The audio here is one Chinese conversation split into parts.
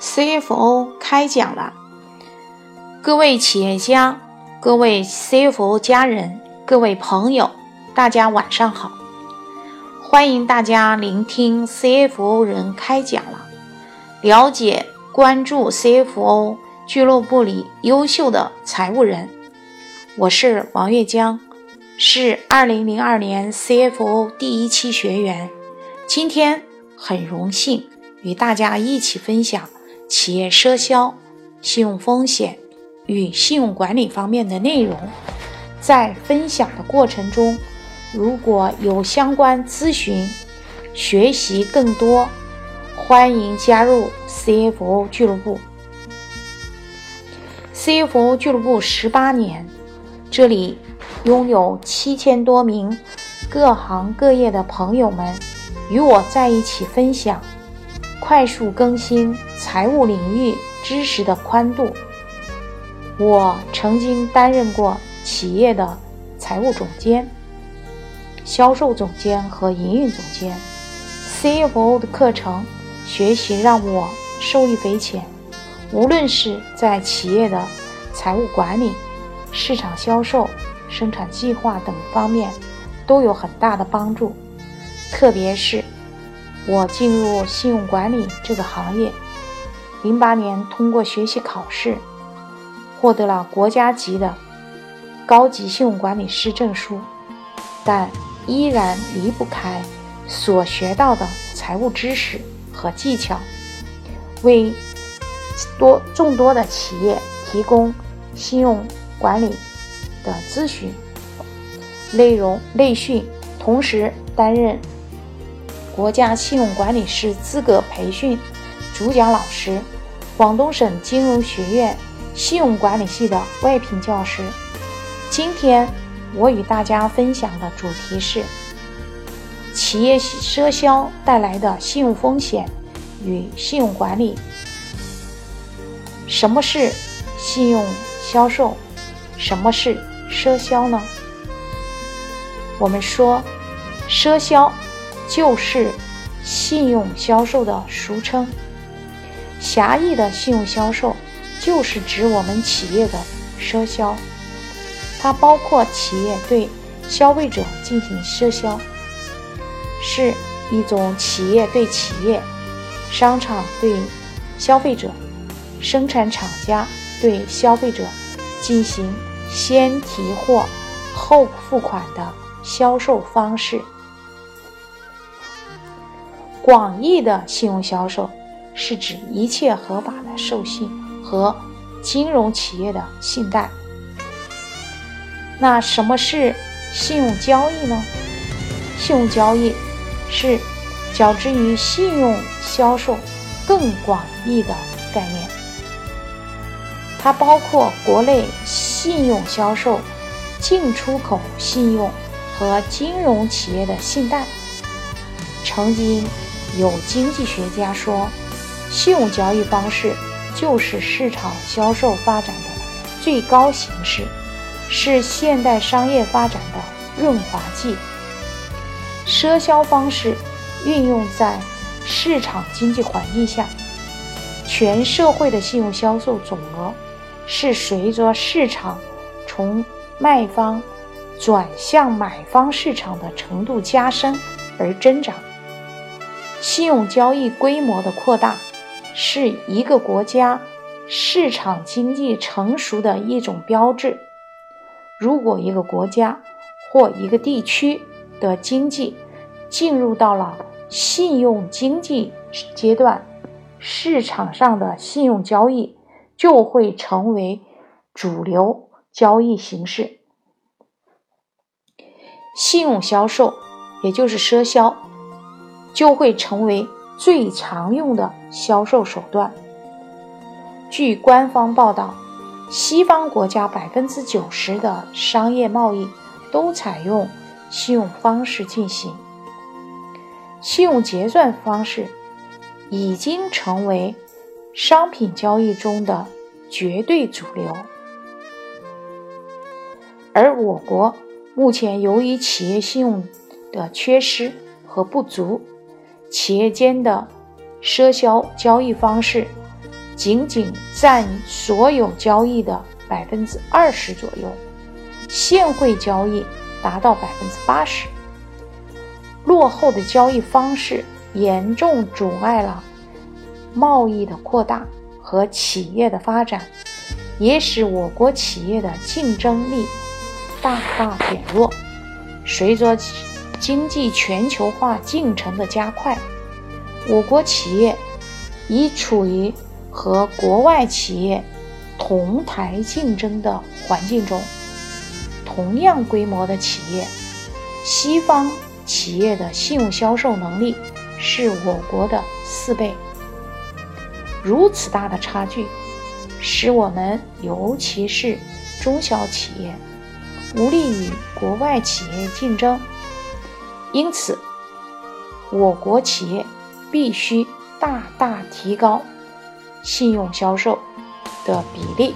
CFO 开讲了，各位企业家、各位 CFO 家人、各位朋友，大家晚上好！欢迎大家聆听 CFO 人开讲了，了解、关注 CFO 俱乐部里优秀的财务人。我是王月江，是2002年 CFO 第一期学员。今天很荣幸与大家一起分享。企业赊销、信用风险与信用管理方面的内容，在分享的过程中，如果有相关咨询、学习更多，欢迎加入 CFO 俱乐部。CFO 俱乐部十八年，这里拥有七千多名各行各业的朋友们与我在一起分享。快速更新财务领域知识的宽度。我曾经担任过企业的财务总监、销售总监和营运总监。CFO 的课程学习让我受益匪浅，无论是在企业的财务管理、市场销售、生产计划等方面都有很大的帮助，特别是。我进入信用管理这个行业，零八年通过学习考试，获得了国家级的高级信用管理师证书，但依然离不开所学到的财务知识和技巧，为多众多的企业提供信用管理的咨询内容内训，同时担任。国家信用管理师资格培训主讲老师，广东省金融学院信用管理系的外聘教师。今天我与大家分享的主题是企业赊销带来的信用风险与信用管理。什么是信用销售？什么是赊销呢？我们说赊销。就是信用销售的俗称，狭义的信用销售就是指我们企业的赊销，它包括企业对消费者进行赊销，是一种企业对企业、商场对消费者、生产厂家对消费者进行先提货后付款的销售方式。广义的信用销售是指一切合法的授信和金融企业的信贷。那什么是信用交易呢？信用交易是较之于信用销售更广义的概念，它包括国内信用销售、进出口信用和金融企业的信贷。曾经。有经济学家说，信用交易方式就是市场销售发展的最高形式，是现代商业发展的润滑剂。赊销方式运用在市场经济环境下，全社会的信用销售总额是随着市场从卖方转向买方市场的程度加深而增长。信用交易规模的扩大，是一个国家市场经济成熟的一种标志。如果一个国家或一个地区的经济进入到了信用经济阶段，市场上的信用交易就会成为主流交易形式。信用销售，也就是赊销。就会成为最常用的销售手段。据官方报道，西方国家百分之九十的商业贸易都采用信用方式进行，信用结算方式已经成为商品交易中的绝对主流。而我国目前由于企业信用的缺失和不足，企业间的赊销交易方式仅仅占所有交易的百分之二十左右，现汇交易达到百分之八十。落后的交易方式严重阻碍了贸易的扩大和企业的发展，也使我国企业的竞争力大大减弱。随着经济全球化进程的加快，我国企业已处于和国外企业同台竞争的环境中。同样规模的企业，西方。企业的信用销售能力是我国的四倍，如此大的差距，使我们尤其是中小企业无力与国外企业竞争。因此，我国企业必须大大提高信用销售的比例，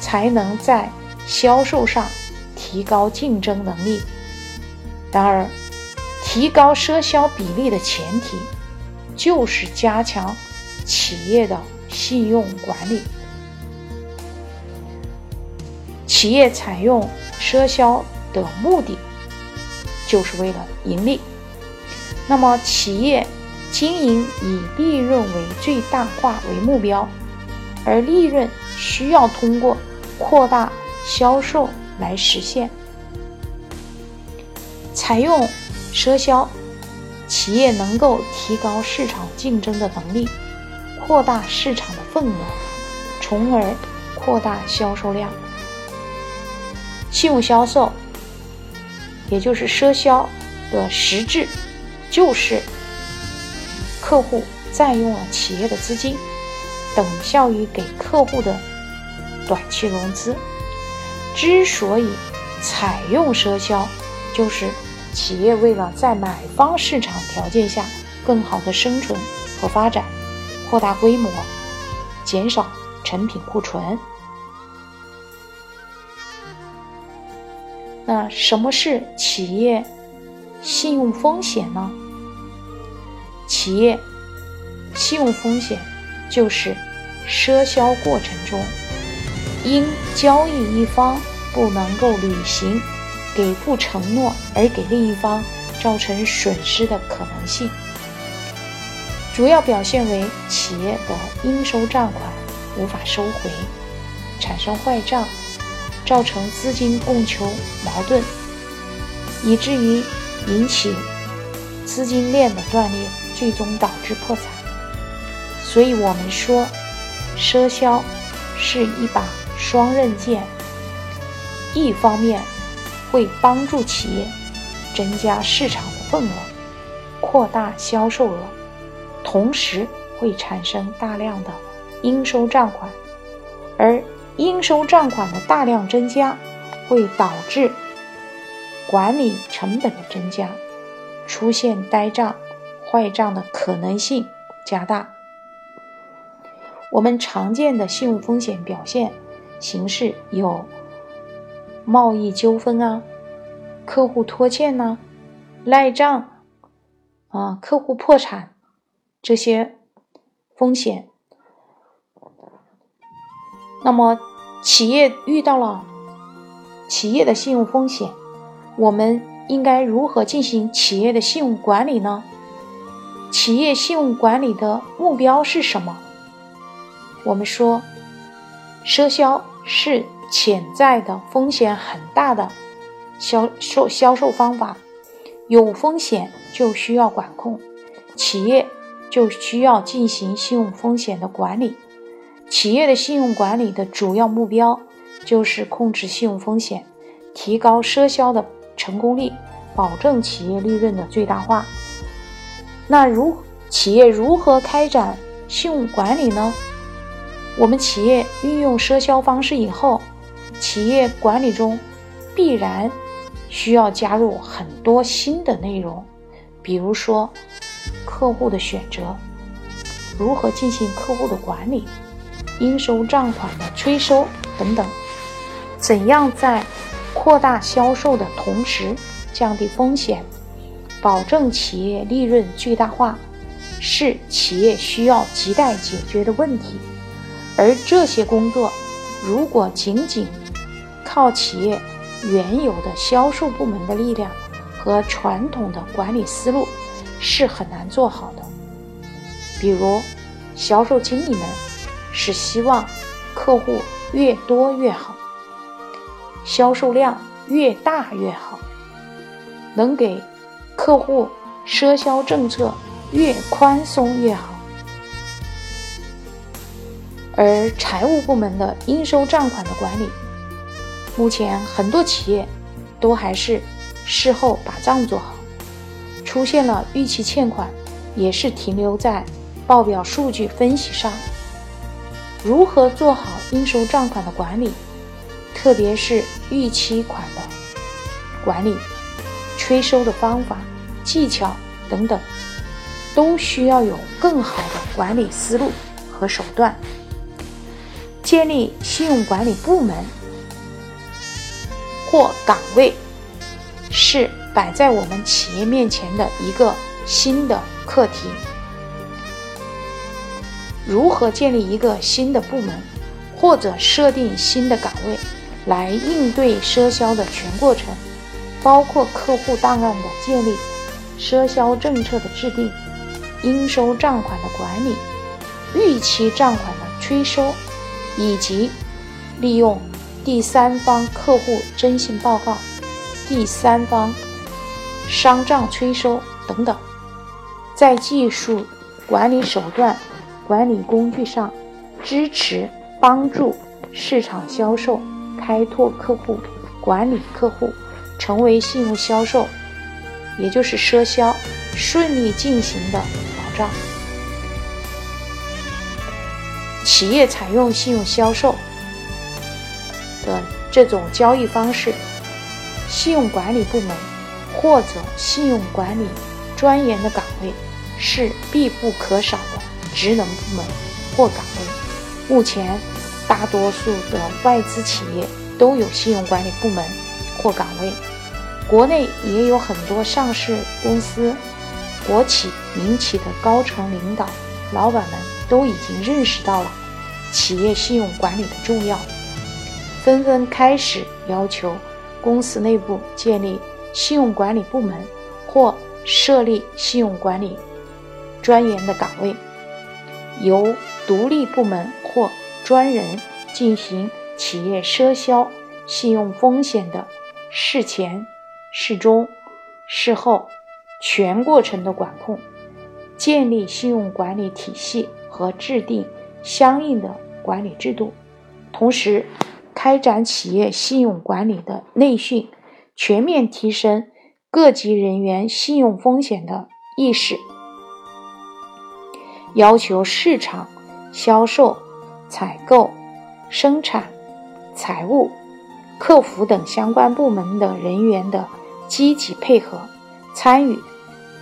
才能在销售上提高竞争能力。然而，提高赊销比例的前提，就是加强企业的信用管理。企业采用赊销的目的，就是为了盈利。那么，企业经营以利润为最大化为目标，而利润需要通过扩大销售来实现。采用。赊销，企业能够提高市场竞争的能力，扩大市场的份额，从而扩大销售量。信用销售，也就是赊销的实质，就是客户占用了企业的资金，等效于给客户的短期融资。之所以采用赊销，就是。企业为了在买方市场条件下更好的生存和发展，扩大规模，减少成品库存。那什么是企业信用风险呢？企业信用风险就是赊销过程中因交易一方不能够履行。给付承诺而给另一方造成损失的可能性，主要表现为企业的应收账款无法收回，产生坏账，造成资金供求矛盾，以至于引起资金链的断裂，最终导致破产。所以我们说，赊销是一把双刃剑，一方面。会帮助企业增加市场的份额，扩大销售额，同时会产生大量的应收账款，应收账款的大量增加，会导致管理成本的增加，出现呆账、坏账的可能性加大。我们常见的信用风险表现形式有。贸易纠纷啊，客户拖欠呐，赖账啊，客户破产这些风险。那么，企业遇到了企业的信用风险，我们应该如何进行企业的信用管理呢？企业信用管理的目标是什么？我们说，赊销是。潜在的风险很大的销售销售方法，有风险就需要管控，企业就需要进行信用风险的管理。企业的信用管理的主要目标就是控制信用风险，提高赊销的成功率，保证企业利润的最大化。那如企业如何开展信用管理呢？我们企业运用赊销方式以后。企业管理中必然需要加入很多新的内容，比如说客户的选择，如何进行客户的管理，应收账款的催收等等。怎样在扩大销售的同时降低风险，保证企业利润最大化，是企业需要亟待解决的问题。而这些工作，如果仅仅靠企业原有的销售部门的力量和传统的管理思路，是很难做好的。比如，销售经理们是希望客户越多越好，销售量越大越好，能给客户赊销政策越宽松越好。而财务部门的应收账款的管理，目前很多企业都还是事后把账做好，出现了逾期欠款，也是停留在报表数据分析上。如何做好应收账款的管理，特别是逾期款的管理、催收的方法、技巧等等，都需要有更好的管理思路和手段。建立信用管理部门或岗位，是摆在我们企业面前的一个新的课题。如何建立一个新的部门，或者设定新的岗位，来应对赊销的全过程，包括客户档案的建立、赊销政策的制定、应收账款的管理、逾期账款的催收。以及利用第三方客户征信报告、第三方商账催收等等，在技术管理手段、管理工具上支持帮助市场销售开拓客户、管理客户，成为信用销售，也就是赊销顺利进行的保障。企业采用信用销售的这种交易方式，信用管理部门或者信用管理专员的岗位是必不可少职能部门或岗位。目前，大多数的外资企业都有信用管理部门或岗位，国内也有很多上市公司、国企、民企的高层领导、老板们。都已经认识到了企业信用管理的重要，纷纷开始要求公司内部建立信用管理部门或设立信用管理专员的岗位，由独立部门或专人进行企业赊销信用风险的事前、事中、事后全过程的管控，建立信用管理体系。和制定相应的管理制度，同时开展企业信用管理的内训，全面提升各级人员信用风险的意识。要求市场、销售、采购、生产、财务、客服等相关部门的人员的积极配合参与，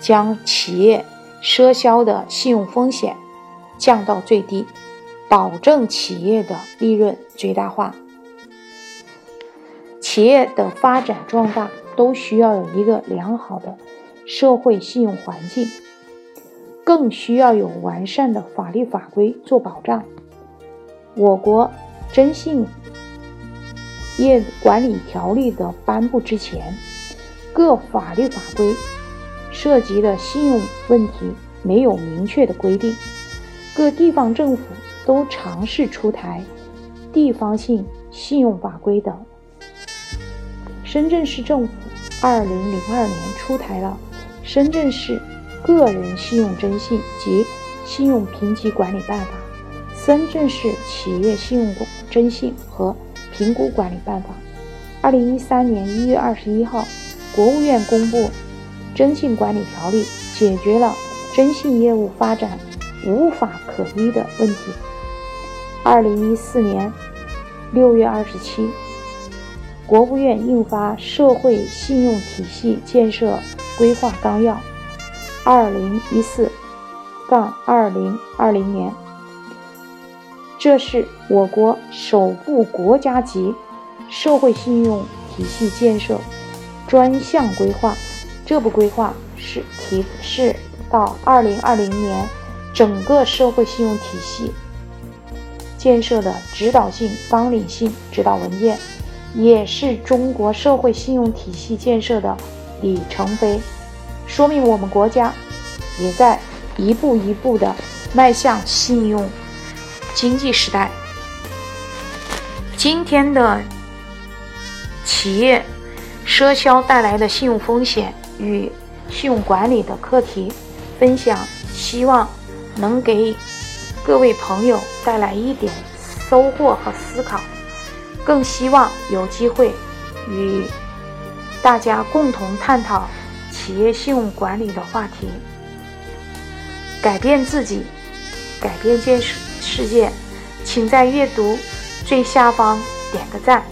将企业赊销的信用风险。降到最低，保证企业的利润最大化。企业的发展壮大都需要有一个良好的社会信用环境，更需要有完善的法律法规做保障。我国征信业管理条例的颁布之前，各法律法规涉及的信用问题没有明确的规定。各地方政府都尝试出台地方性信用法规等。深圳市政府二零零二年出台了《深圳市个人信用征信及信用评级管理办法》、《深圳市企业信用征信和评估管理办法》。二零一三年一月二十一号，国务院公布《征信管理条例》，解决了征信业务发展。无法可依的问题。二零一四年六月二十七，国务院印发《社会信用体系建设规划纲要（二零一四杠二零二零年）》，这是我国首部国家级社会信用体系建设专项规划。这部规划是提示到二零二零年。整个社会信用体系建设的指导性纲领性指导文件，也是中国社会信用体系建设的里程碑，说明我们国家也在一步一步的迈向信用经济时代。今天的企业赊销带来的信用风险与信用管理的课题分享，希望能给各位朋友带来一点收获和思考。更希望有机会与大家共同探讨企业信用管理的话题，改变自己，改变世世界。请在阅读。最下方点个赞，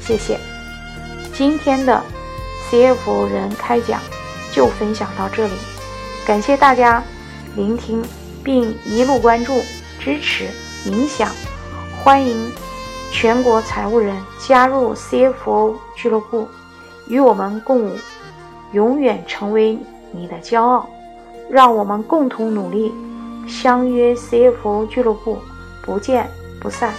谢谢。今天的 CFO 人开讲就分享到这里，感谢大家聆听并一路关注、支持、影响。欢迎全国财务人加入 CFO 俱乐部，与我们共舞，永远成为你的骄傲。让我们共同努力，相约 CFO 俱乐部，不见不散。